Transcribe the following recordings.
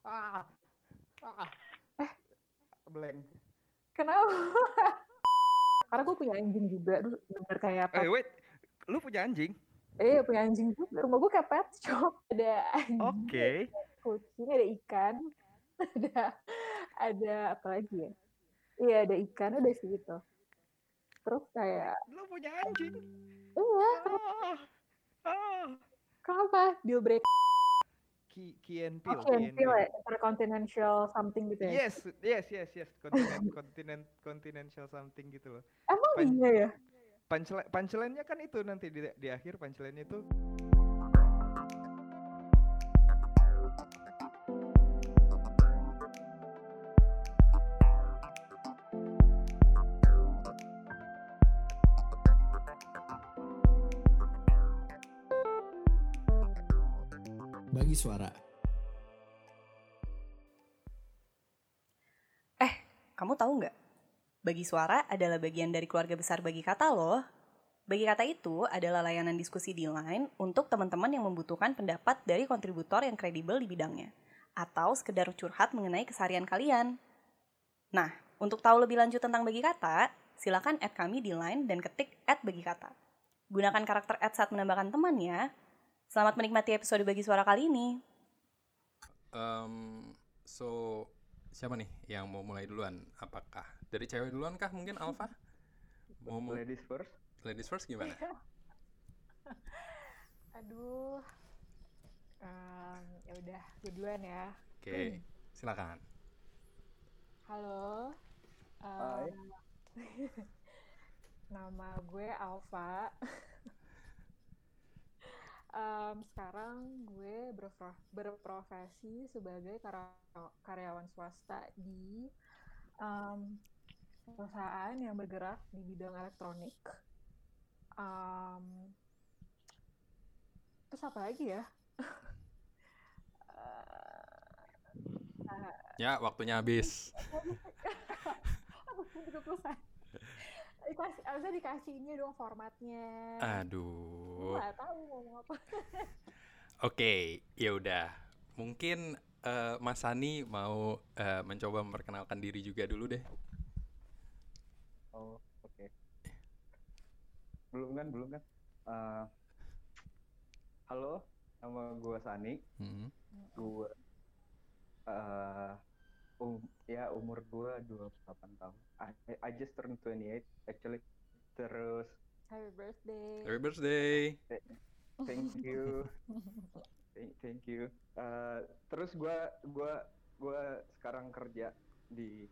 Ah. Ah. Eh, blank. Kenapa? Karena gue punya anjing juga, bener kayak pet. Eh, wait. Lu punya anjing? Eh, punya anjing juga. Rumah gue kayak pet shop. Ada anjing, Oke. ada kucing, ada ikan, ada ada apa lagi ya? Iya, ada ikan, udah sih gitu. Terus kayak, Lu punya anjing? iya, Ah. Ah. kenapa? Deal break. Key, Key and Oh, Peele Peele. ya? Intercontinental something gitu ya? Yes, yes, yes, yes. Continent, continent, continental something gitu loh. Emang Pan- iya ya? Punchline, punchline-nya kan itu nanti di, di akhir punchline-nya itu Suara. Kamu tahu nggak? Bagi Suara adalah bagian dari keluarga besar Bagi Kata loh. Bagi Kata itu adalah layanan diskusi di line untuk teman-teman yang membutuhkan pendapat dari kontributor yang kredibel di bidangnya. Atau sekedar curhat mengenai keseharian kalian. Nah, untuk tahu lebih lanjut tentang Bagi Kata, silakan add kami di line dan ketik add Bagi Kata. Gunakan karakter add saat menambahkan teman ya. Selamat menikmati episode Bagi Suara kali ini. Um, so siapa nih yang mau mulai duluan? Apakah dari cewek duluan kah mungkin Alfa? Mau mau ladies first. ladies first gimana? Aduh. Em, ya udah, gue duluan ya. Oke, silakan. Halo. Hai. Em, nama gue Alfa. Em, sekarang gue berpro- berprofesi sebagai karyawan swasta di em, perusahaan yang bergerak di bidang elektronik. Em, terus apa lagi ya? Ya, waktunya habis. aku juga perusahaan. Dikasih, harusnya dikasih ini dong formatnya. Aduh. Nggak tahu ngomong apa. Oke, ya udah. Mungkin eh, Mas Sani mau eh, mencoba memperkenalkan diri juga dulu deh. Oh, oke. Belum kan, belum kan? Eh, halo, nama gue Sani. Hmm. Gue eh um, ya umur gue 28 tahun. I, I just turned 28 actually. Terus Happy birthday. Happy birthday. thank you. Thank, thank you. Eh, terus gue gua gua sekarang kerja di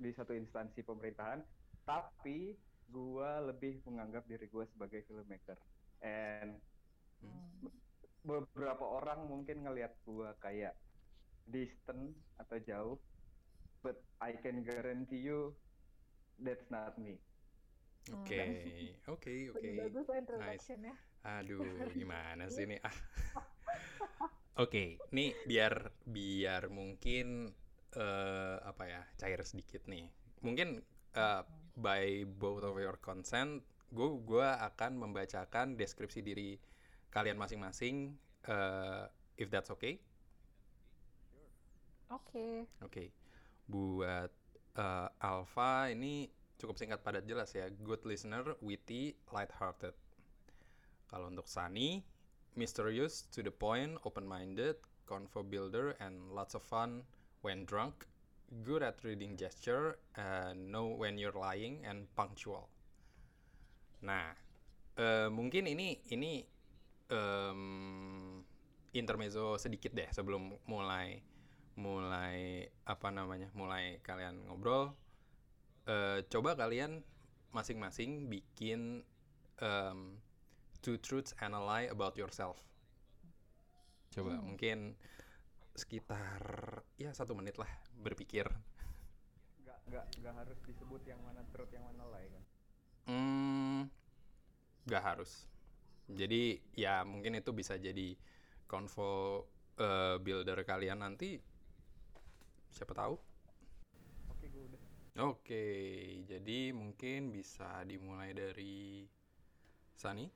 di satu instansi pemerintahan, tapi gue lebih menganggap diri gue sebagai filmmaker. And Hmm. beberapa orang mungkin ngelihat gue kayak distant atau jauh, but I can guarantee you that's not me. Oke, oke, oke. Bagus lah introduction-nya. Aduh, gimana sih ini? Ah. Oke, nih biar biar mungkin eh apa ya cair sedikit nih. Mungkin eh, by both of your consent, gue gua akan membacakan deskripsi diri kalian masing-masing. eh, if that's okay? Oke. Oke, buat eh, Alpha ini cukup singkat padat jelas ya. Good listener, witty, light-hearted. Kalau untuk Sunny, mysterious, to the point, open-minded, convo builder, and lots of fun when drunk. Good at reading gesture, and know when you're lying, and punctual. Nah, eh, mungkin ini ini em, intermezzo sedikit deh sebelum mulai mulai apa namanya mulai kalian ngobrol eh, coba kalian masing-masing bikin em, two truths and a lie about yourself. Coba mungkin sekitar ya satu menit lah berpikir. Gak, gak, gak harus disebut yang mana truth yang mana lie kan? hmm gak harus. Jadi ya mungkin itu bisa jadi convo eh, builder kalian nanti siapa tahu Oke, gue udah. Oke, jadi mungkin bisa dimulai dari Sani.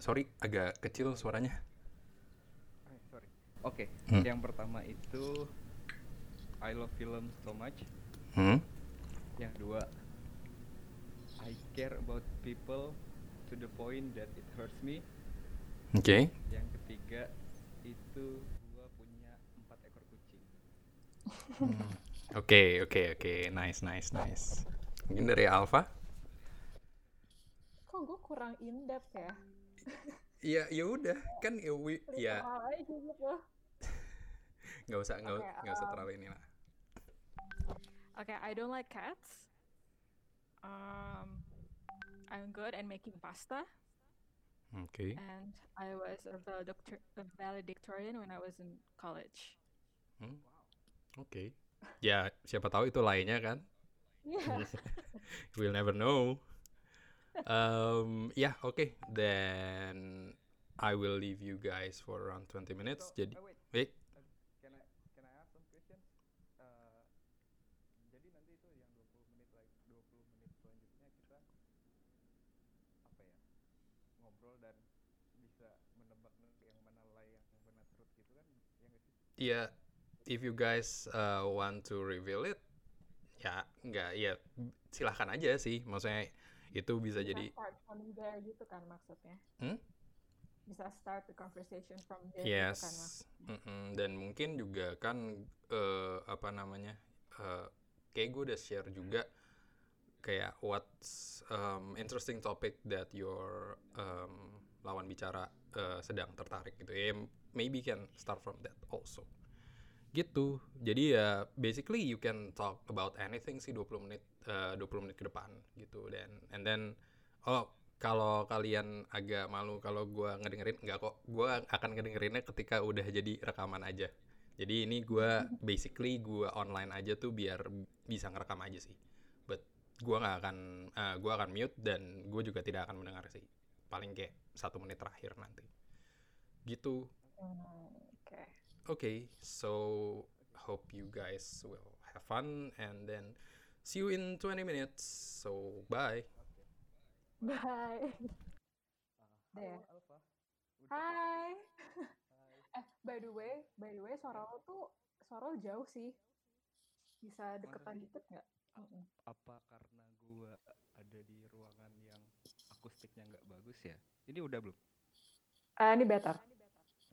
Sorry agak kecil suaranya. Eh, sorry. Oke, Hmm. yang pertama itu I love film so much. Hmm? Yang kedua I care about people to the point that it hurts me. Oke. Yang ketiga itu gua punya empat ekor kucing. Oke, oke, oke. Nice, nice, nice. Mungkin dari Alfa? Kok gue kurang in depth ya? Iya, ya udah. Kan ya, we- ya gitu. nggak usah nggak Oke, nggak usah um, terlalu ini lah. Okay, I don't like cats. Um, I'm good at making pasta, Oke. and I was a valedictor- a valedictorian when I was in college. Hmm. Oke. Ya, siapa tahu itu lainnya kan? Iya. We'll never know. Um, ya, oke. Then I will leave you guys for around 20 minutes. So, Jadi, uh, wait, wait. uh, can I can I ask some questions? Uh, jadi nanti itu yang 20 menit lagi 20 menit selanjutnya kita apa ya? ngobrol dan bisa menebak yang mana lay yang mana truth gitu kan? Ya nggak sih? Ya, if you guys uh, want to reveal it, ya nggak, ya silahkan aja sih. Maksudnya itu bisa Bisa jadi start from there gitu kan maksudnya. Hmm? Bisa start the conversation from there gitu kan Yes, maksudnya. Mm-mm. dan mungkin juga kan eh, apa namanya, eh, kayak gue udah share juga kayak what's um, interesting topic that your um, lawan bicara eh, sedang tertarik gitu ya. Maybe can start from that also. Gitu. Jadi ya basically you can talk about anything sih 20 menit eh, 20 menit ke depan gitu dan and then oh kalau kalian agak malu kalau gua ngedengerin nggak kok gua akan ngedengerinnya ketika udah jadi rekaman aja jadi ini gua basically gua online aja tuh biar bisa ngerekam aja sih but gua nggak akan eh, gua akan mute dan gue juga tidak akan mendengar sih paling kayak satu menit terakhir nanti gitu Oke. okay so hope you guys will have fun and then see you in 20 minutes so bye Bye. Hai. Hai. Eh, by the way, by the way, suara lo tuh suara lo jauh sih. Bisa deketan dikit nggak? Apa karena gua ada di ruangan yang akustiknya nggak bagus ya? Ini udah belum? Ah, ini better.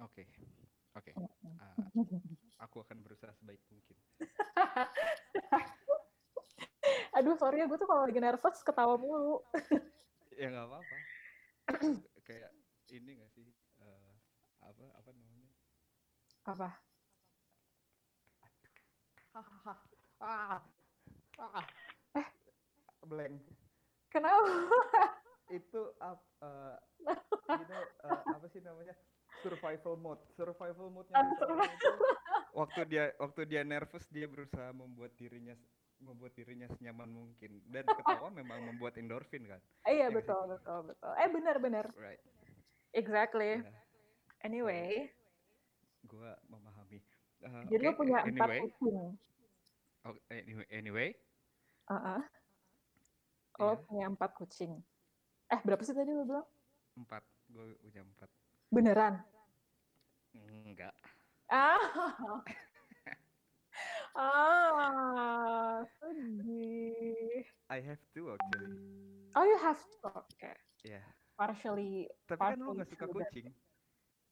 Oke. Oke. Mm-mm. Ah, aku akan berusaha sebaik mungkin. Aduh, sorry ya, gue tuh kalau lagi nervous ketawa mulu. ya nggak apa-apa kayak ini nggak sih eh, apa apa namanya Apa? hahaha ah ah Eh. blank Kenapa? Itu up eh, you know, eh, apa sih namanya survival mode survival mode-nya seseorang itu waktu dia waktu dia nervous dia berusaha membuat dirinya membuat dirinya senyaman mungkin dan ketawa memang membuat endorfin kan Eh, iya, Ya sih? betul, betul, betul. Eh, benar, benar. right Exactly. Ya, Anyway, gua memahami Eh, jadi lo oke, punya empat anyway kucing. oh, anyway, anyway Heeh. Lo Iya. punya empat kucing. Eh, berapa sih tadi lo bilang? empat gue punya empat Beneran? enggak Ah. ah, sedih. I have two actually Oh, you have to. Oke. ya Partially. tapi kan lu nggak suka kucing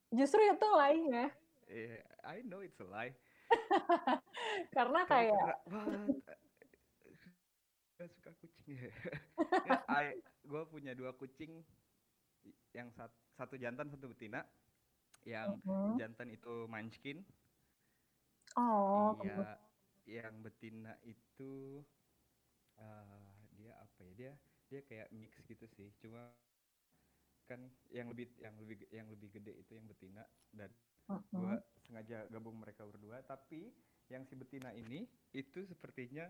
Justru itu lainnya. yeah, I know it's a lie Karena kayak gak suka kucing. Ya I gue punya dua kucing yang sat, satu jantan satu betina. Yang Mhm. jantan itu munchkin. Oh, iya yang betina itu eh, dia apa ya dia dia kayak mix gitu sih. Cuma kan yang lebih yang lebih yang lebih gede itu yang betina. Dan Mhm. gua sengaja gabung mereka berdua. Tapi yang si betina ini itu sepertinya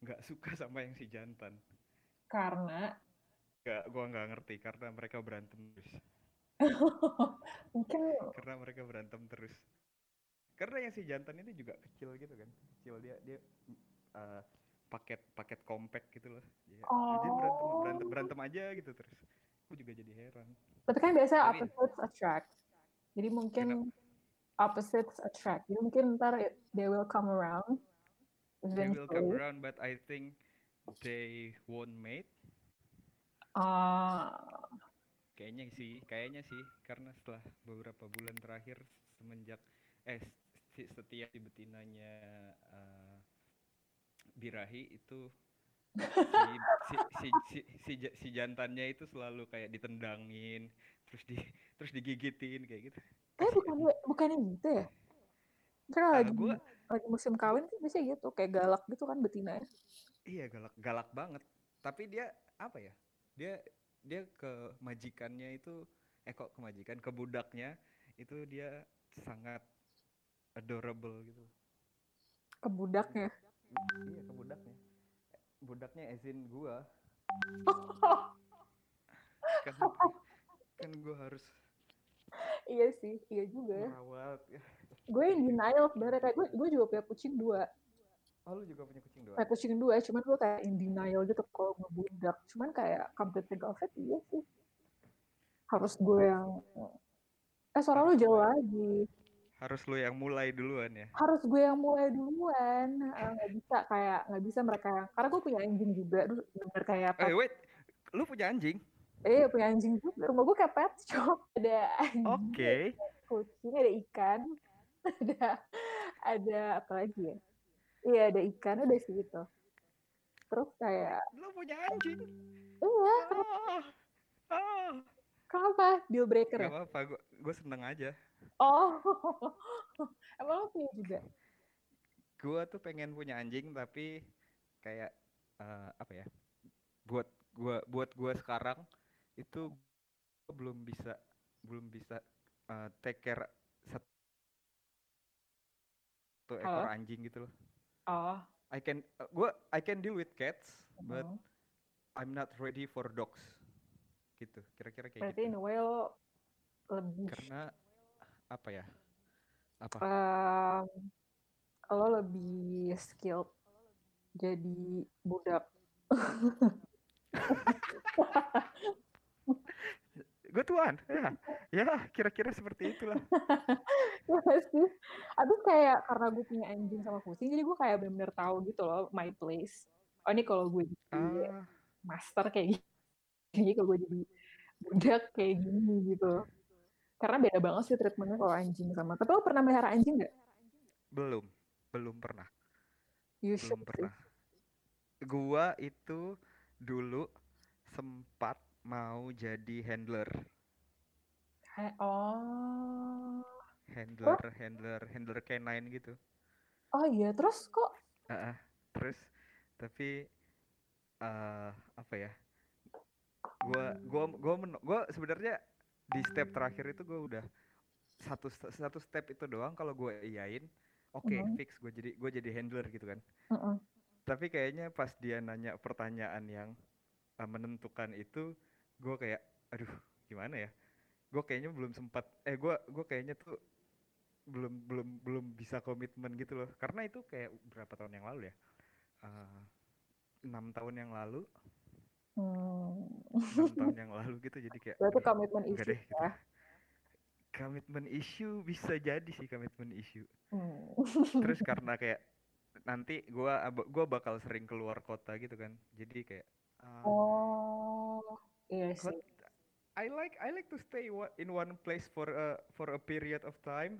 nggak suka sama yang si jantan. Karena? Nggak gua nggak ngerti karena mereka berantem terus. Mungkin karena mereka berantem terus. Karena yang si jantan ini juga kecil gitu kan. Kecil dia dia eh, paket paket compact gitu loh. Dia, dia berantem Oh. berantem berantem aja gitu terus. Aku juga jadi heran. Tapi kan biasanya Tapi- opposites attract. Jadi mungkin opposites attract. Jadi mungkin ntar it- they will come around. They will come around but I think they won't mate. Ah, kayaknya sih kayaknya sih. Karena setelah beberapa bulan terakhir semenjak eh si- setiap si betinanya eh, birahi itu si, si, si, si, si, si jantannya itu selalu kayak ditendangin terus di terus digigitin kayak gitu. Eh bukannya bukannya gitu ya? Karena lagi gua- lagi musim kawin kan biasanya gitu, kayak galak gitu kan betina ya. iya galak galak banget tapi dia apa ya dia dia ke majikannya itu eh kok ke majikan ke budaknya itu dia sangat adorable gitu Ke budaknya. iya ke budaknya budaknya ezin gua kan kan gua harus iya sih, iya juga ya. merawat Gue in denial sebenarnya. Kayak gue, gue juga punya kucing dua. oh lu juga punya kucing dua? Punya kucing dua, cuman gue kayak in denial gitu kalau ngebudak. Cuman kayak come to think of it, iya sih. Harus gue yang... Eh suara lu jauh lagi. harus lu yang mulai duluan ya? Harus gue yang mulai duluan. Eh, nggak bisa kayak nggak bisa mereka yang karena gue punya anjing juga. Bener kayak eh pet, wait lu punya anjing? Eh punya anjing juga. Rumah gue kayak pet shop. Ada anjing oke kucing ada ikan ada ada apa lagi ya iya ada ikan udah sih gitu terus kayak lu punya anjing iya oh, oh. kenapa deal breaker Gak ya apa-apa, gue gue seneng aja. oh emang lo punya juga Gue tuh pengen punya anjing tapi kayak eh, apa ya? Buat gua buat gua sekarang itu gua belum bisa belum bisa eh, take care satu ekor Halo? anjing gitu loh. oh I can eh, gua I can deal with cats, but mhm. I'm not ready for dogs. Gitu, kira-kira kayak berarti in gitu. a way lo lebih Karena apa ya? Apa? Em, lo lebih skilled jadi budak. Gue tuan, ya, ya kira-kira seperti itulah. ya nggak sih? Abis kayak karena gue punya anjing sama kucing, jadi gue kayak bener-bener tahu gitu loh my place. Oh ini kalau gue jadi Ah, master kayak gini, kalau gue jadi budak kayak gini gitu. Karena beda banget sih treatmentnya kalau anjing sama. Tapi lo pernah melihara anjing nggak? belum, belum pernah, You belum sih. pernah. Gua itu dulu sempat mau jadi handler, Kayak- Oh, handler, handler, handler canine gitu. oh iya. Terus kok Ah, ah. terus tapi eh apa ya? Gua gua gua men- gua sebenarnya di step terakhir itu gua udah satu satu step itu doang kalau gue iyain, oke Mhm. fix gue jadi gue jadi handler gitu kan. Mm-mm. Tapi kayaknya pas dia nanya pertanyaan yang eh, menentukan itu, gue kayak, aduh gimana ya? Gue kayaknya belum sempat, eh gue gue kayaknya tuh belum belum belum bisa komitmen gitu loh. Karena itu kayak berapa tahun yang lalu ya? Eh, enam tahun yang lalu, Hmm. enam tahun yang lalu gitu. Jadi kayak, "Aduh, komitmen issue deh gitu. ya. Komitmen issue bisa jadi sih komitmen issue. Hmm. Terus karena kayak nanti ab- gua bakal sering keluar kota gitu kan. Jadi kayak ah, Oh, iya But. I like I like to stay in one place for a for a period of time.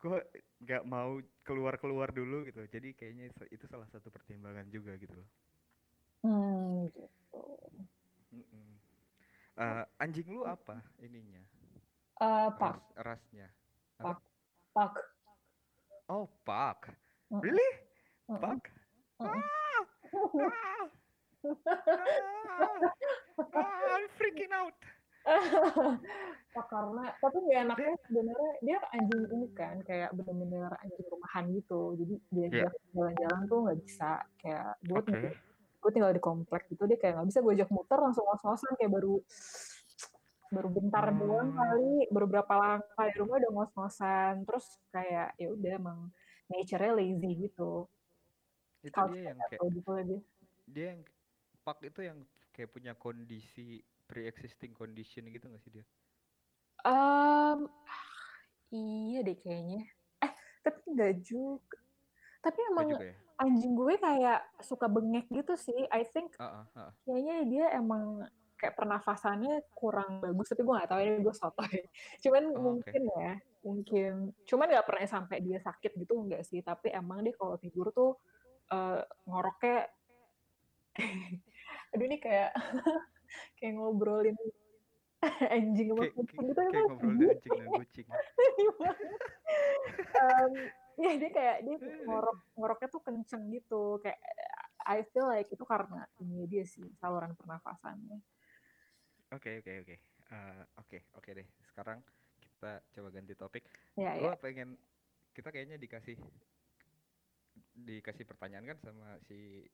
Gue nggak mau keluar-keluar dulu gitu. Jadi kayaknya itu, salah satu pertimbangan juga gitu loh. Hmm, gitu. Eh, anjing lu apa ininya? Eh, pak, Ras, rasnya? Pak. pak. Oh, pak. Mm-mm. Really? Mm-mm. Pak? Mm-mm. Ah! Ah! Ah, I'm freaking out. Pak karena tapi nggak enaknya sebenarnya dia anjing ini kan kayak bener-bener anjing rumahan gitu. Jadi dia Iya. jalan-jalan tuh nggak bisa kayak gue Oke. gue tinggal di komplek gitu dia kayak nggak bisa gue ajak muter langsung ngos-ngosan kayak baru baru bentar doang Oh. kali baru berapa langkah di rumah udah ngos-ngosan terus kayak ya udah emang nature-nya lazy gitu Itu Couch dia yang kayak gitu dia dia yang pak itu yang kayak punya kondisi pre-existing condition gitu nggak sih dia? Um, iya deh kayaknya. Eh, tapi nggak juga. Tapi Nggak emang juga ya? anjing gue kayak suka bengek gitu sih. I think Ah, ah, ah. kayaknya dia emang kayak pernafasannya kurang bagus. Tapi gue nggak tahu ini gue sotoy. Cuman Oh, mungkin ya, mungkin. Cuman nggak pernah sampai dia sakit gitu enggak sih. Tapi emang dia kalau tidur tuh eh, ngoroknya, aduh ini kayak kayak ngobrolin anjing sama Kayak kucing kayak, gitu kayak emang ngobrolin anjing dan kucing. um, ya dia kayak dia ngorok ngoroknya tuh kenceng gitu kayak I feel like itu karena ini dia sih saluran pernafasannya Oke oke oke. Eh, Oke oke deh. Sekarang kita coba ganti topik. ya Gua ya pengen kita kayaknya dikasih dikasih pertanyaan kan sama si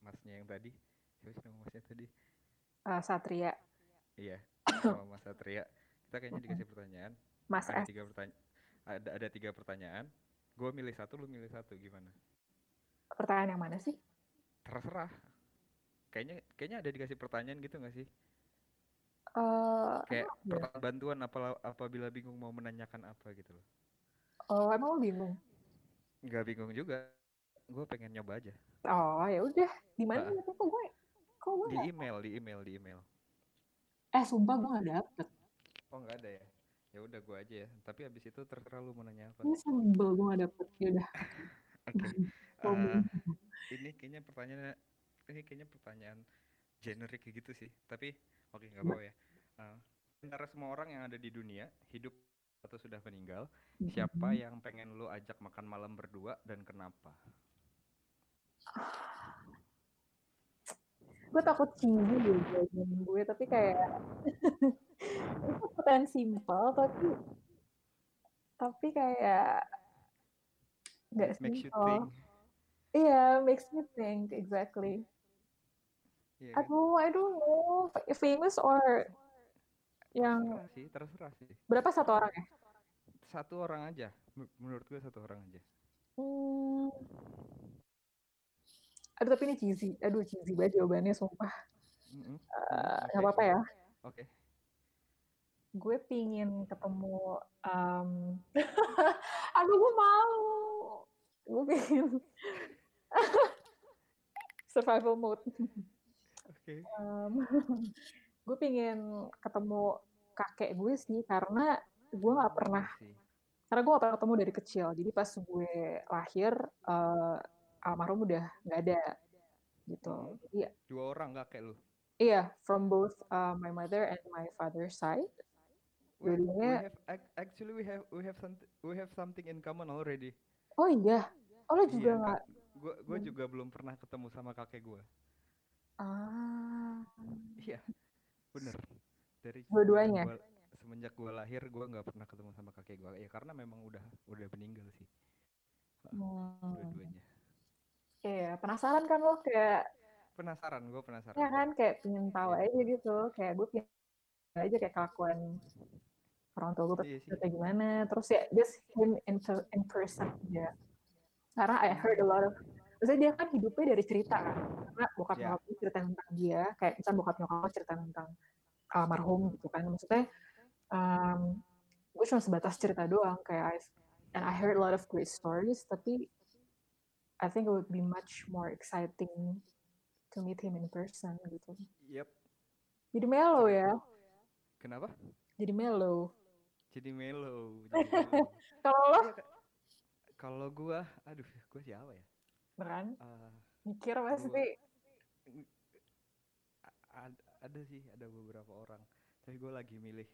masnya yang tadi. Siapa sih nama masnya tadi? Uh, Satria Iya, sama Mas Satria. Kita kayaknya dikasih pertanyaan. Mas Ada S tiga pertanyaan. Ada ada tiga pertanyaan. Gue milih satu, lu milih satu. Gimana? pertanyaan yang mana sih Terserah. Kayaknya kayaknya ada dikasih pertanyaan gitu nggak sih? Eh, Kayak ya? bantuan apabila bingung mau menanyakan apa gitu loh. oh emang lo bingung Nggak bingung juga. Gue pengen nyoba aja. oh ya udah di mana Ah. ya kok gue kok gue Di nggak- email, di email, di email. eh sumpah gue gak dapet Oh nggak ada ya? Ya udah gue aja ya. Tapi habis itu terserah lu mau nanya apa. ini sebel gue gak dapet ya udah Oke. Eh, ini kayaknya pertanyaan ini kayaknya pertanyaan generik gitu sih. Tapi oke nggak apa-apa ya. Eh, antara semua orang yang ada di dunia hidup atau sudah meninggal, siapa yang pengen lu ajak makan malam berdua dan kenapa? Gue takut cheesy deh jawaban gue tapi kayak itu pertanyaan simpel tapi tapi kayak nggak simpel iya makes me think exactly Iya kan? aduh I don't know Fa- famous or yang sih, terserah sih. berapa satu orang ya Satu orang aja. Menurut gue satu orang aja. hmm. Aduh tapi ini cheesy aduh cheesy banget jawabannya sumpah Mm-mm. Eh, Oke. nggak apa-apa ya Oke. gue pingin ketemu um, aduh gue malu gue pingin survival mode Oke. um, gue pingin ketemu kakek gue sih karena gue nggak pernah Sih. karena gue gak pernah ketemu dari kecil jadi pas gue lahir eh, almarhum udah nggak ada gitu Mhm. jadi Dua orang nggak kayak lu. iya from both uh, my mother and my father's side We, we Dua-duanya- have ac- actually we have we have something we have something in common already. oh iya oh lo juga Iya, nggak Gue gue Hmm. juga belum pernah ketemu sama kakek gue. ah Iya, bener. Dari Dua-duanya? semenjak gua- semenjak gue lahir gue nggak pernah ketemu sama kakek gue. Ya karena memang udah udah meninggal sih hmm. dua-duanya. Iya, penasaran kan lo kayak Penasaran, gue penasaran. ya kan kayak pengen tahu Iya. aja gitu. Kayak gue pengen aja kayak kelakuan orang tua gue Iya kayak gimana. Terus ya just him in, in person ya. Karena I heard a lot of Maksudnya dia kan hidupnya dari cerita kan. Karena bokap Iya. nyokap cerita tentang dia. Kayak misalnya bokap nyokap cerita tentang almarhum gitu kan. Maksudnya um, gue cuma sebatas cerita doang. Kayak I, and I heard a lot of great stories. Tapi I think it would be much more exciting to meet him in person gitu. Yep. Jadi mellow ya. Kenapa? Jadi mellow. Jadi mellow. Kalau lo Iya. Kalau gue, aduh, gue siapa ya? beneran Eh, mikir pasti ada sih, ada beberapa orang. Tapi gue lagi milih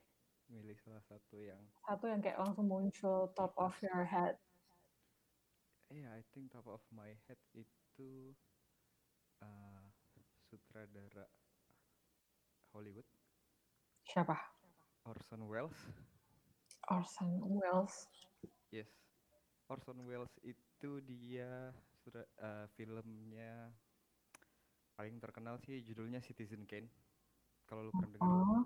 milih salah satu yang satu yang kayak langsung muncul top of your head. Iya, I think top of my head itu uh, sutradara Hollywood, Siapa? Orson Welles. Orson Welles. Yes, Orson Welles itu dia sudah uh, filmnya paling terkenal sih judulnya Citizen Kane. Kalau lu pernah dengar, Oh.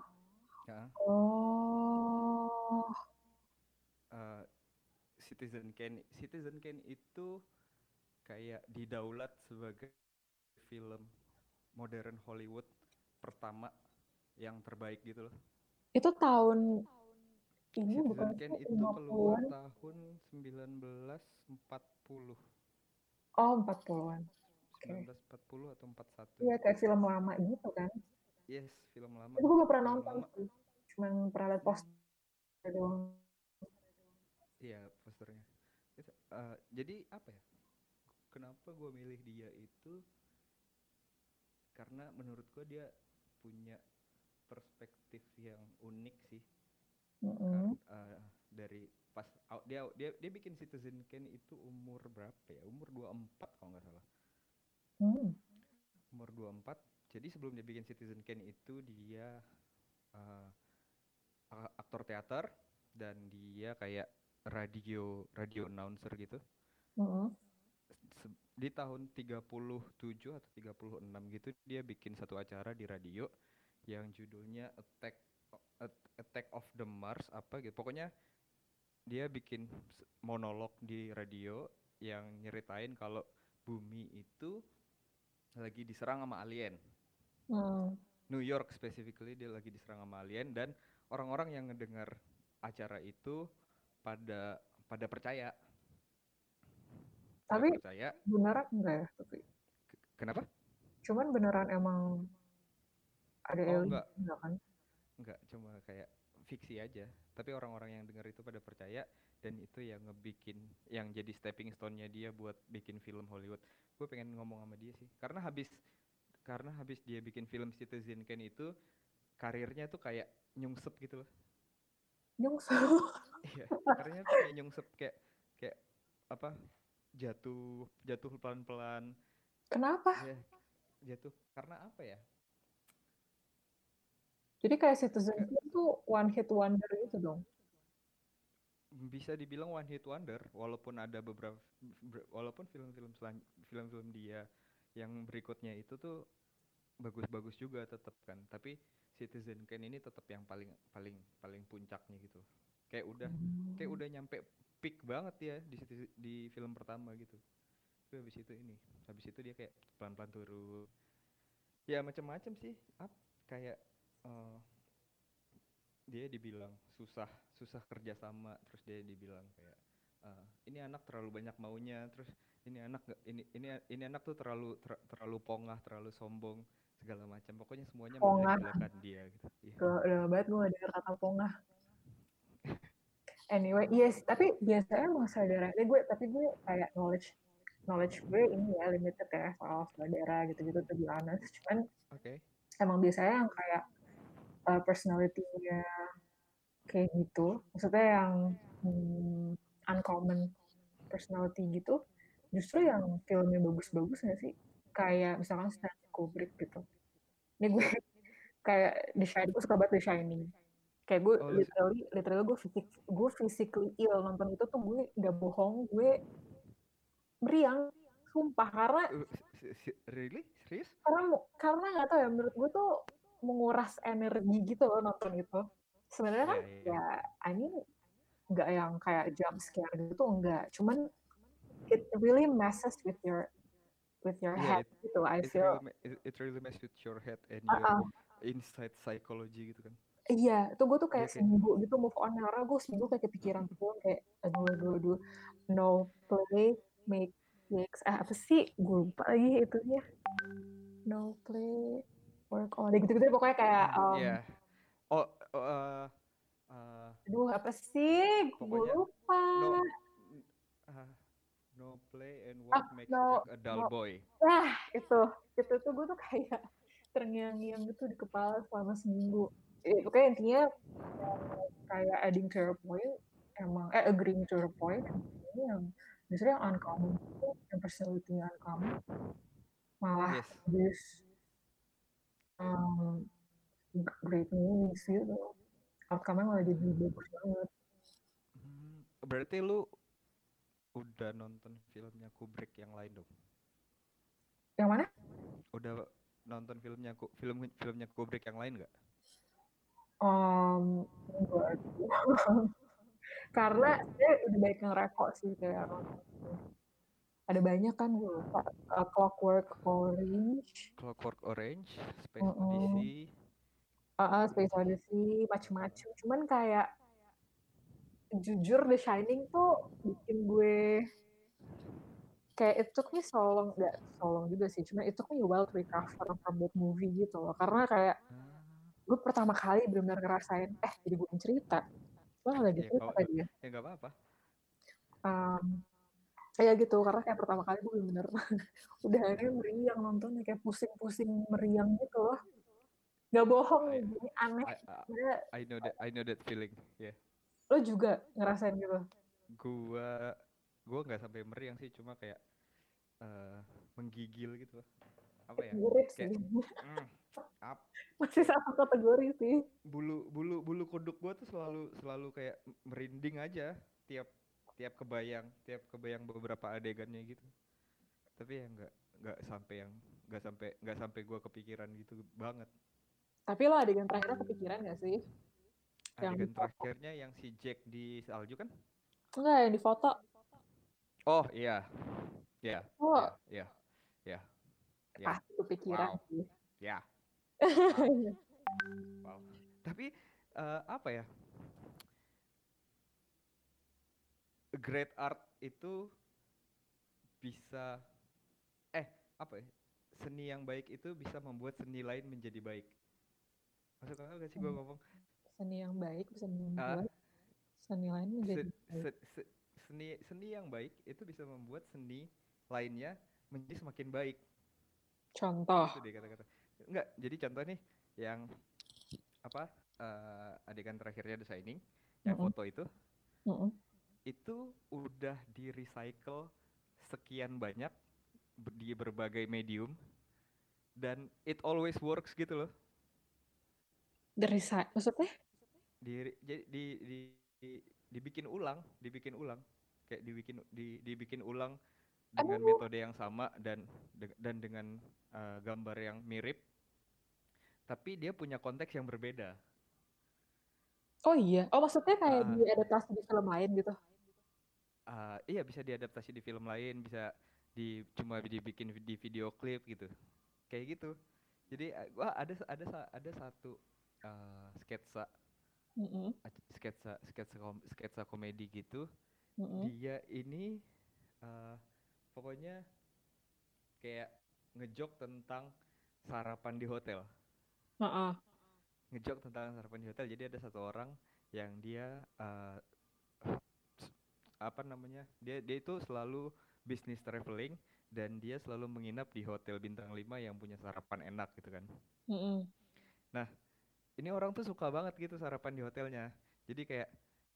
ya, Oh. uh, Citizen Kane. Citizen Kane itu kayak didaulat sebagai film modern Hollywood pertama yang terbaik gitu loh. Itu tahun ini bukan Citizen sih, Kane itu keluar 50-an? tahun 1940. Oh, 40-an. Oke. 1940 atau 41. Iya, kayak film lama gitu kan. Yes, film lama. Itu gue gak pernah Film nonton lama. Cuman pernah liat poster doang. Iya, posternya. Itu, eh, jadi apa ya? Kenapa gue milih dia itu? Karena menurut gue dia punya perspektif yang unik sih. Mm-mm. Kan, eh, dari pas aw- dia dia dia bikin Citizen Kane itu umur berapa ya? Umur 24 kalau nggak salah. Hmm. Umur 24. Jadi sebelum dia bikin Citizen Kane itu dia a- aktor teater dan dia kayak radio radio announcer gitu. Mm-mm. Se- Di tahun 37 atau 36 gitu dia bikin satu acara di radio yang judulnya Attack At- Attack of the Mars apa gitu. Pokoknya dia bikin monolog di radio yang nyeritain kalau bumi itu lagi diserang sama alien. Hmm. New York specifically dia lagi diserang sama alien dan orang-orang yang ngedengar acara itu pada pada percaya. Pada Tapi percaya. beneran enggak ya? Tapi Kenapa? cuman beneran emang ada Oh, alien enggak. enggak kan? Enggak, cuma kayak fiksi aja. Tapi orang-orang yang dengar itu pada percaya dan itu yang ngebikin yang jadi stepping stone-nya dia buat bikin film Hollywood. Gue pengen ngomong sama dia sih. Karena habis karena habis dia bikin film Citizen Kane itu karirnya tuh kayak nyungsep gitu loh. Nyungsep. Iya, karirnya tuh kayak nyungsep kayak kayak apa? jatuh jatuh pelan-pelan. Kenapa? Ya, jatuh karena apa ya? Jadi kayak Citizen Kane itu one hit wonder gitu dong. bisa dibilang one hit wonder walaupun ada beberapa ber- walaupun film-film film-film dia yang berikutnya itu tuh bagus-bagus juga tetap kan tapi Citizen Kane ini tetap yang paling paling paling puncaknya gitu. Kayak udah kayak udah nyampe peak banget ya di di film pertama gitu. Tapi habis itu ini habis itu dia kayak pelan-pelan turun. Ya macam-macam sih. Up kayak eh, dia dibilang susah susah kerja sama terus dia dibilang kayak eh, ini anak terlalu banyak maunya. Terus ini anak ini ini ini anak tuh terlalu ter- terlalu pongah terlalu sombong segala macam pokoknya semuanya Pongah. menjelek-jelekan dia gitu Iya. Udah, banget gue gak denger kata pongah. Anyway, yes, tapi biasanya emang saudara, eh, gue, tapi gue kayak knowledge, knowledge gue ini ya limited ya soal saudara gitu-gitu to be honest. Cuman oke emang biasanya yang kayak uh, personality-nya kayak gitu, maksudnya yang hmm, uncommon personality gitu, justru yang filmnya bagus-bagus nggak sih? Kayak misalkan Stanley Kubrick gitu. Ini gue kayak The Shining, gue suka banget The Shining. Kayak gue Oh, literally, literally gue fisik, gue physically ill. Nonton itu tuh gue nggak bohong, gue meriang, sumpah. Karena really? Serius? karena karena nggak tahu ya menurut gue tuh menguras energi gitu loh nonton itu. Sebenarnya kan Iya, iya, iya. ya I mean nggak yang kayak jump scare gitu enggak cuman it really messes with your with your Yeah, head gitu I it feel really, it, it really mess with your head and Uh-uh. your inside psychology gitu kan iya itu gue tuh kayak kayak- seminggu gitu move on karena gue seminggu kayak kepikiran tuh film kayak aduh aduh aduh no play make makes eh, apa sih gue lupa lagi itunya no play work on gitu gitu pokoknya kayak um, Iya. Oh, oh, eh, eh, Aduh, apa sih? Gue lupa. no, no play and work makes no, a dull no. boy. Nah, itu. Itu tuh gue tuh kayak terngiang-ngiang gitu di kepala selama seminggu. Eh, pokoknya intinya kayak adding to your point, emang, eh agreeing to your point, ini yang justru yang uncommon itu, yang personality-nya uncommon, malah Yes. this um, great movies gitu. Outcome-nya malah jadi bagus banget. Hmm, berarti lu udah nonton filmnya Kubrick yang lain dong? Yang mana? Udah nonton filmnya film filmnya Kubrick yang lain nggak? Um, enggak. Karena saya udah baik ngereko sih kayak ada banyak kan gue lupa Uh, Clockwork Orange Clockwork Orange, Space Mm-mm. Odyssey, uh, Space Odyssey macem-macem cuman kayak jujur The Shining tuh bikin gue kayak it took me so long nggak so long juga sih cuma it took me a while to recover from that movie gitu loh karena kayak gue pertama kali benar-benar ngerasain eh jadi gue cerita gue lagi Iya, cerita kalau- tadi ya ya nggak apa-apa. um, ya gitu karena kayak pertama kali gue bener udah akhirnya meriang nontonnya kayak pusing-pusing meriang gitu loh nggak bohong I- ini aneh I, I, sebenarnya I know that I know that feeling. Ya. Lo juga ngerasain gitu? Gua gua nggak sampai meriang sih, cuma kayak eh, menggigil gitu. Apa ya? mirip sih. Kayak mm, masih satu kategori sih. Bulu bulu bulu kuduk gua tuh selalu selalu kayak merinding aja tiap tiap kebayang tiap kebayang beberapa adegannya gitu. Tapi ya nggak nggak sampai yang nggak sampai nggak sampai gua kepikiran gitu banget. Tapi lo adegan terakhirnya kepikiran gak sih Yang adegan terakhirnya yang si Jack di salju kan? Enggak yang di foto oh iya. Iya oh. iya iya Ya. pasti kepikiran Wow. sih. Ya wow. Tapi eh, apa ya? Great art itu bisa eh apa ya? Seni yang baik itu bisa membuat seni lain menjadi baik. Akal gak sih gua Hmm. ngomong seni yang baik bisa Ah, membuat seni lain menjadi Se- se- se- seni seni yang baik itu bisa membuat seni lainnya menjadi semakin baik. Contoh. Itu deh kata-kata. Enggak jadi contoh nih yang apa eh, adegan terakhirnya The Shining yang Mm-mm. foto itu Mm-mm. itu udah di recycle sekian banyak di berbagai medium dan it always works gitu loh. Dari sa- maksudnya di jadi di, di, di- dibikin ulang dibikin ulang. Kayak dibikin di, dibikin ulang dengan Emang- metode yang sama dan de- dan dengan eh, gambar yang mirip. Tapi dia punya konteks yang berbeda. Oh iya? Oh maksudnya kayak Ah. diadaptasi di film lain gitu? Ah, iya bisa diadaptasi di film lain bisa di cuma dibikin di video klip gitu. Kayak gitu. Jadi eh, wah ada ada ada satu eh, sketsa Mm-mm. ac- sketsa sketsa kom- sketsa komedi gitu Mm-mm. dia ini eh, pokoknya kayak ngejok tentang sarapan di hotel Heeh. ngejok tentang sarapan di hotel jadi ada satu orang yang dia s- apa namanya dia dia itu selalu bisnis traveling dan dia selalu menginap di hotel bintang 5 yang punya sarapan enak gitu kan Mm-mm. Ini orang tuh suka banget gitu sarapan di hotelnya jadi kayak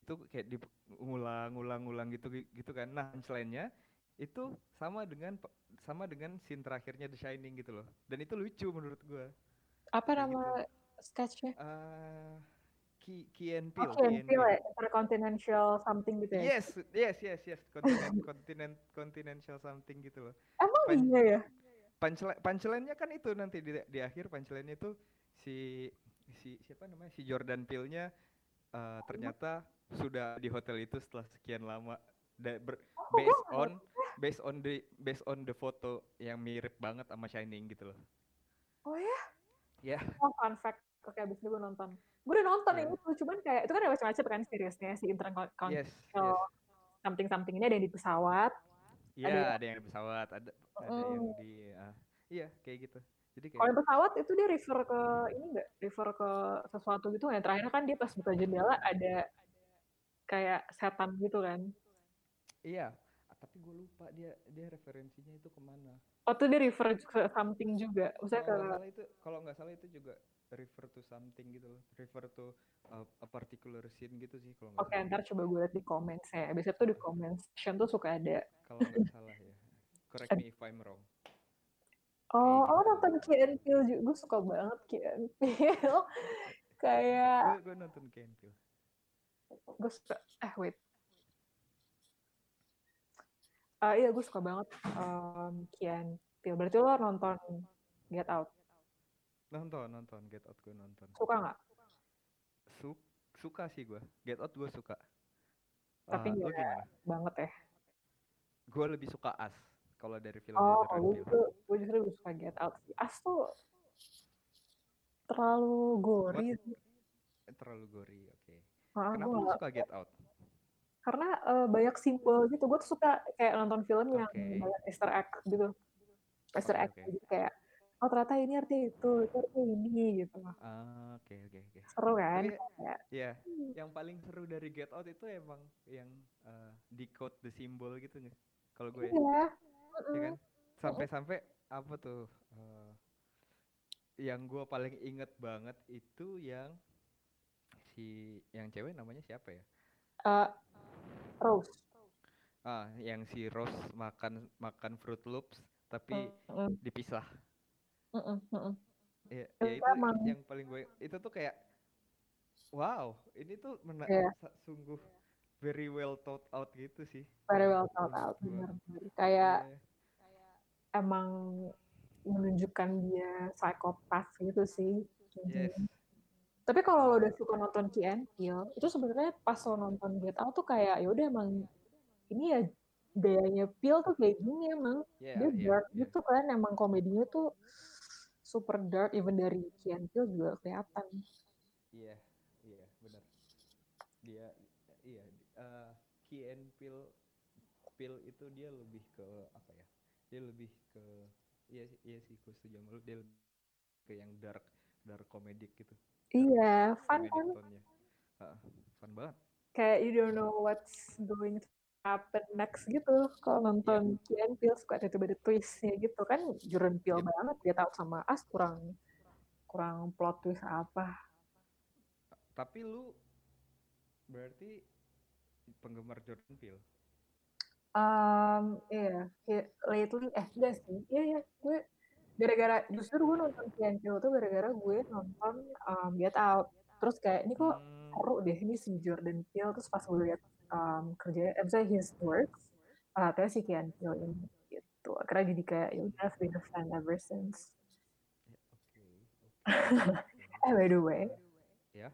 itu kayak diulang-ulang-ulang gitu gitu kan nah punchline-nya itu sama dengan sama dengan scene terakhirnya The Shining gitu loh dan itu lucu menurut gua apa Kayak nama gitu. sketchnya eh Key, Key and Oh, Peele, Key Key and Peele ya, intercontinental something gitu ya? Yes, yes, yes, yes. Continent, continent, continental something gitu loh. Emang Pan- iya ya? Punchline, punchline-nya kan itu nanti di, di akhir punchline-nya itu si si siapa namanya si Jordan Peele-nya eh, ternyata sudah di hotel itu setelah sekian lama da, ber- Oh, based on based on the based on the foto yang mirip banget sama Shining gitu loh. Oh ya? Ya. Oh, fun fact. Oke, abis itu gue nonton. Gue udah nonton Iya. ini tuh, cuman kayak, itu kan ada macam-macam kan seriusnya, si intercontinental Yes, yes. something-something ini ada yang di pesawat. Iya, Ada- ada yang di pesawat, ada ada yang Mm. di ah, iya kayak gitu. Jadi Kalau kayak yang pesawat itu dia refer ke, ini enggak, refer ke sesuatu gitu. Yang terakhir kan dia pas buka jendela ada kayak setan gitu kan. iya, tapi gue lupa dia dia referensinya itu ke mana. Oh, tuh dia refer ke something juga. Maksudnya ke, Kalau nggak salah itu kalau nggak salah itu juga refer to something gitu loh, refer to uh, a particular scene gitu sih kalau nggak oke salah. ntar coba gue liat di komen saya. Biasanya tuh di comment section tuh suka ada. Kalau nggak salah ya. Correct me if I'm wrong. Oh, oh gitu. nonton Key and Peele juga. Gue suka banget Key and Peele. kayak, Gue nonton Ken Peele. gue suka, eh wait. Ah iya, gue suka banget um, Key and Peele. Berarti lo nonton Get Out. Nonton nonton Get Out gue nonton. Suka nggak? Su- suka sih gue. Get Out gue suka. Tapi Ah, lo nggak gimana? banget ya. Gue lebih suka As kalau dari film Oh, gue justru, gue justru lebih suka Get Out sih. As tuh terlalu gori. Eh, Terlalu gori, oke. Ah, Kenapa gua lu suka Get Out? karena eh, banyak simbol gitu. Gue tuh suka kayak nonton film yang Oke. banyak Easter egg gitu. Easter egg oke. jadi kayak oh ternyata ini artinya itu, itu artinya ini gitu. Ah, oke oke oke. Seru kan? Kayak, ya, yang paling seru dari Get Out itu emang yang eh, decode the symbol gitu nggak? Kalau gue, iya. ya kan? Sampai-sampai apa tuh? eh, yang gue paling inget banget itu yang si yang cewek namanya siapa ya? Eh, Rose. Ah, yang si Rose makan makan Fruit Loops tapi Mm, dipisah. mm, mm, mm, mm. Ya, Itu ya itu emang- yang paling gue itu tuh kayak wow, ini tuh mena- Iya. sa- sungguh very well thought out gitu sih. Very well thought out, gua. bener. Kayak Iya, emang menunjukkan dia psikopat gitu sih. yes. Tapi kalau lo udah suka nonton and Peele, itu sebenarnya pas lo nonton Get Out tuh kayak ya udah emang ini ya gayanya Peele tuh kayak gini emang Yeah, dia yeah, dark yeah. gitu kan emang komedinya tuh super dark even dari and Peele juga kelihatan. Iya, iya, benar. Dia Key and Peele Peele itu dia lebih ke apa ya? Dia lebih ke iya iya sih gue setuju sama lu dia lebih ke yang dark dark komedic gitu. Iya, fun kan? Heeh, fun banget. Kayak you don't know what's going to happen next gitu. Kalau nonton Key and Peele suka tiba-tiba ada twistnya gitu kan Jordan Peele Yep. banget Get Out sama Us kurang kurang plot twist apa. Tapi lu berarti penggemar Jordan Peele. Um, iya, yeah, lately, eh enggak sih, iya iya, gue gara-gara justru gue nonton and Peele tuh gara-gara gue nonton um, Get Out, terus kayak ini kok Hmm, seru deh ini si Jordan Peele, terus pas gue lihat um, kerja, eh, misalnya his works, ternyata si Key and Peele ini gitu, akhirnya jadi kayak ya udah been a fan ever since. ya, oke, oke. Eh by the way, Ya.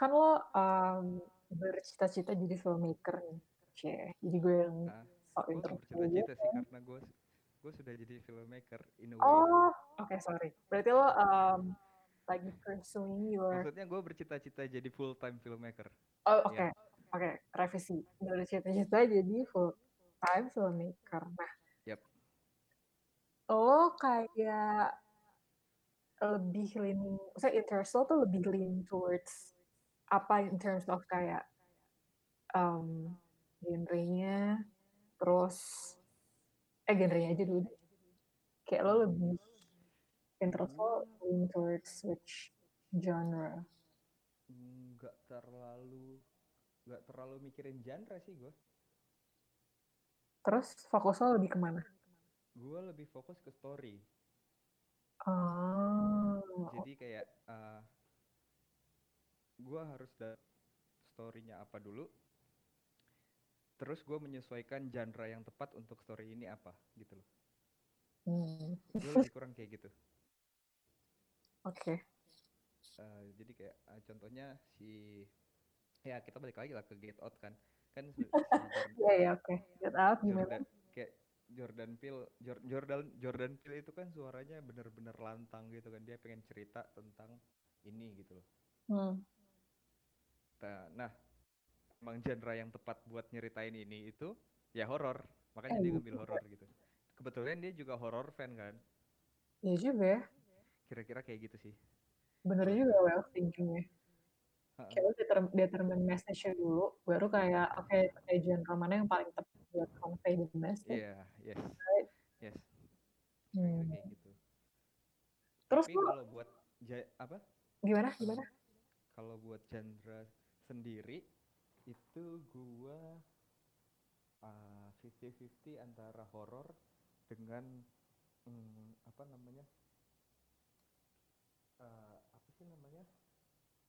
kan lo um, bercita-cita jadi filmmaker nih, Cie. jadi gue yang Ah, sok gue bercita-cita sih karena gue gue sudah jadi filmmaker in a way. Oh, oke sorry. Berarti lo um, lagi pursuing your Maksudnya gue bercita-cita jadi full time filmmaker. Oh, oke. Iya. Oke, revisi. Dari cita-cita jadi full time filmmaker. Nah, Yap. lo kayak lebih leaning, maksudnya interest lo tuh lebih lean towards apa in terms of kayak um, genrenya, terus eh genrenya aja dulu. deh. Kayak lo lebih interest lo lean towards which genre? Nggak terlalu nggak terlalu mikirin genre sih gue. Terus fokus lo lebih ke mana? Gue lebih fokus ke story. Oh, Jadi kayak uh, gue harus da story-nya apa dulu. Terus gue menyesuaikan genre yang tepat untuk story ini apa gitu loh. hmm, Gue lebih kurang kayak gitu. oke. Eh, jadi kayak eh, contohnya si ya kita balik lagi lah ke Get Out kan kan si Iya, iya, oke. Get out gimana? Jordan kayak Jordan Peele Jor- Jordan Jordan Peele itu kan suaranya bener-bener lantang gitu kan dia pengen cerita tentang ini gitu loh Hmm. Nah, nah emang genre yang tepat buat nyeritain ini itu ya horor makanya Eh, dia iya ngambil horor gitu. Kebetulan dia juga horror fan kan? Iya juga ya. kira-kira kayak gitu sih. Bener juga well thinking-nya. Kayak lo determine, determine message-nya dulu, baru kayak, oke, kayak genre mana yang paling tepat buat convey the message. iya yes. Right. yes. Hmm. kayak gitu. Terus tapi kalau buat ja- apa? Gimana, gimana? kalau buat genre sendiri itu gua uh, 50-50 antara horor dengan mm, apa namanya uh, apa sih namanya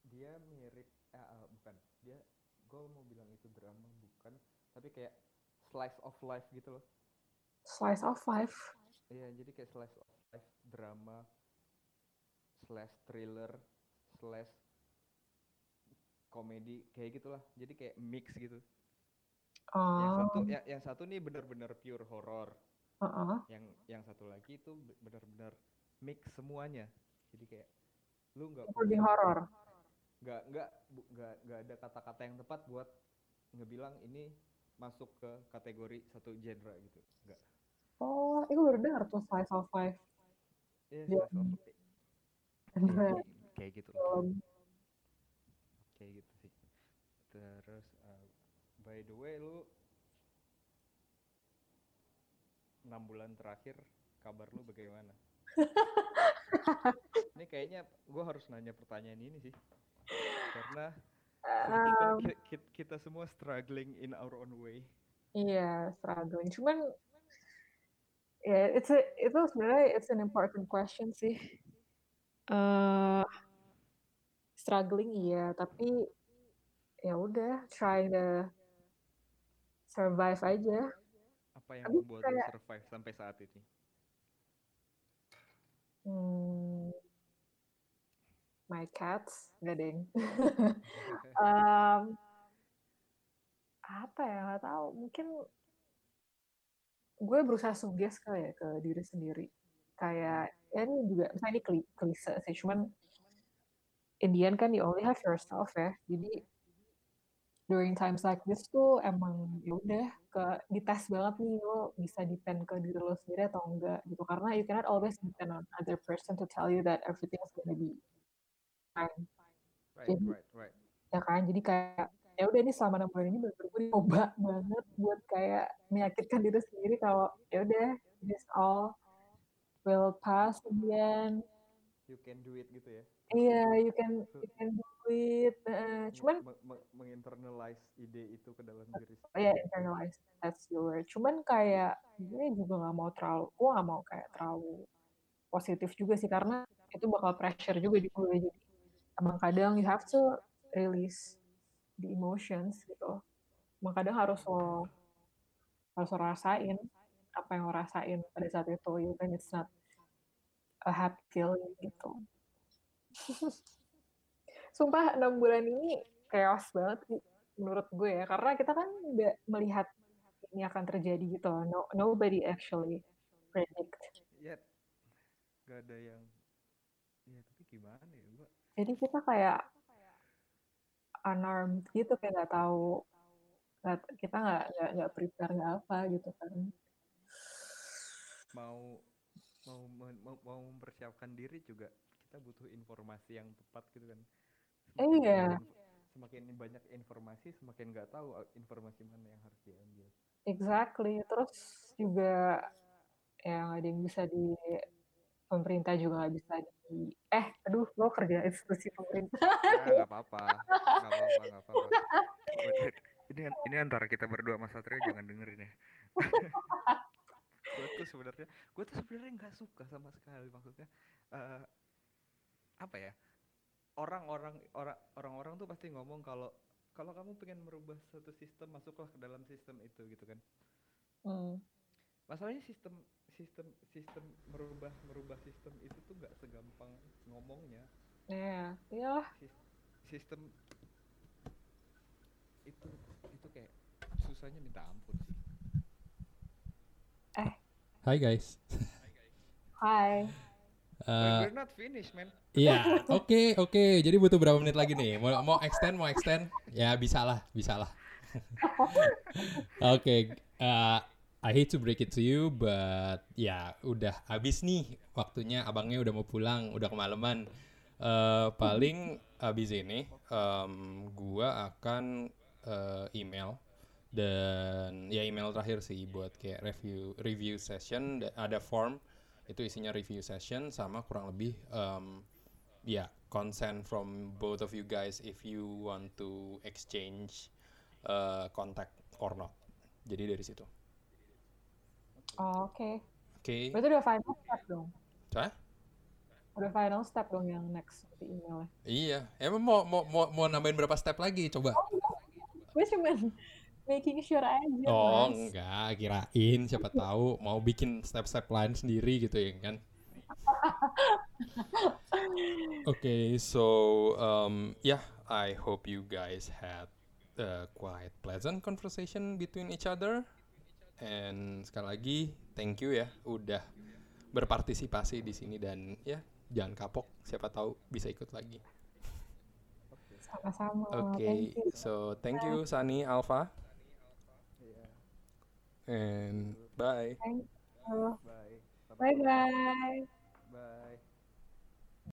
dia mirip eh, uh, bukan dia gue mau bilang itu drama bukan tapi kayak slice of life gitu loh Slice of life. Iya, jadi kayak slice of life drama slash thriller slash komedi kayak gitulah. Jadi kayak mix gitu. Yang Oh, satu ya, yang satu nih bener-bener pure horror. heeh. Yang yang satu lagi itu be- bener-bener mix semuanya. Jadi kayak lu nggak punya- horror. nggak nggak nggak nggak ada kata-kata yang tepat buat ngebilang ini masuk ke kategori satu genre gitu nggak Oh, itu baru dengar tuh slice of life. Iya, Iya. slice of life. Genre Kayak- kayak gitu film. Kayak gitu sih. Terus uh, by the way lu enam bulan terakhir kabar lu bagaimana? Ini kayaknya gua harus nanya pertanyaan ini sih. Karena kita, Um, ki- ki- kita semua struggling in our own way. Iya, struggling. Cuman ya it's a, itu sebenarnya it's an important question sih. eh struggling iya, tapi ya udah try to survive aja. apa yang Tapi membuat kayak- survive sampai saat ini Hmm, my cats, enggak deng. Em, apa ya nggak tahu. Mungkin gue berusaha suges kali ya ke diri sendiri. Kayak ya ini juga, misalnya ini kli- klise sih, cuman Indian kan you only have yourself ya. Jadi during times like this tuh emang ya udah ke dites banget nih lo bisa depend ke diri lo sendiri atau enggak gitu. Karena you cannot always depend on other person to tell you that everything is gonna be fine. Right Jadi- right right. ya kan jadi kayak ya udah ini selama enam bulan ini bener-bener gue coba banget buat kayak meyakinkan diri sendiri kalau ya udah this all will pass again you can do it gitu ya iya you can you can do it eh, cuman Me- me- menginternalize ide itu ke dalam diri oh ya internalize that's the word. Cuman kayak gue juga nggak mau terlalu gue nggak mau kayak terlalu positif juga sih karena itu bakal pressure juga di gue. Jadi emang kadang you have to release the emotions gitu. Emang kadang harus lo harus lo rasain apa yang lo rasain pada saat itu even it's not a happy feeling gitu sumpah enam bulan ini chaos banget sih menurut gue ya. Karena kita kan nggak melihat ini akan terjadi gitu no, nobody actually predict. Ya gak ada yang ya tapi gimana ya gua jadi kita kayak unarmed gitu kayak nggak tahu kita nggak nggak nggak prepare nggak apa gitu kan. Mau mau, mau mempersiapkan diri juga kita butuh informasi yang tepat gitu kan. Semakin Iya. semakin banyak informasi semakin nggak tahu uh, informasi mana yang harus diambil. Exactly. Terus juga yang ada yang bisa di pemerintah juga nggak bisa di eh aduh lo kerja institusi pemerintah. Ya nggak apa-apa. Nggak apa-apa nggak apa-apa. Ini ini antara kita berdua mas Satrio jangan dengerin ya. Gue tuh sebenarnya gue tuh sebenarnya nggak suka sama sekali maksudnya eh, apa ya orang-orang orang orang-orang tuh pasti ngomong kalau kalau kamu pengen merubah suatu sistem masuklah ke dalam sistem itu gitu kan. Hmm. masalahnya sistem sistem sistem merubah merubah sistem itu tuh nggak segampang ngomongnya. Ya iyalah. Sis- sistem itu itu kayak susahnya minta ampun sih. Hai guys. hai Eh, we're not finished man Iya, oke oke. Jadi butuh berapa menit lagi nih? Mau mau extend mau extend? Ya bisa lah, bisa lah. Oke, eh, I hate to break it to you, but ya udah habis nih waktunya. Abangnya udah mau pulang, udah kemalaman. Eh, paling habis ini, em, gua akan eh, email dan ya email terakhir sih buat kayak review review session. Da- Ada form itu isinya review session sama kurang lebih em, ya consent from both of you guys if you want to exchange uh, contact or not. Jadi dari situ. Oh, oke Oke. berarti udah final step dong Hah? udah final step dong yang next di emailnya Iya. Emang mau mau mau, mau nambahin berapa step lagi? Coba. gue cuman making sure aja Oh Mas. enggak, kirain siapa tahu mau bikin step-step lain sendiri gitu ya kan. Okay, so um, yeah, I hope you guys had a quite pleasant conversation between each other. And sekali lagi, thank you ya udah berpartisipasi di sini dan ya jangan kapok siapa tahu bisa ikut lagi Sama-sama. oke you. so thank you Sani Alfa and bye Thank you. Bye. Bye-bye. Bye.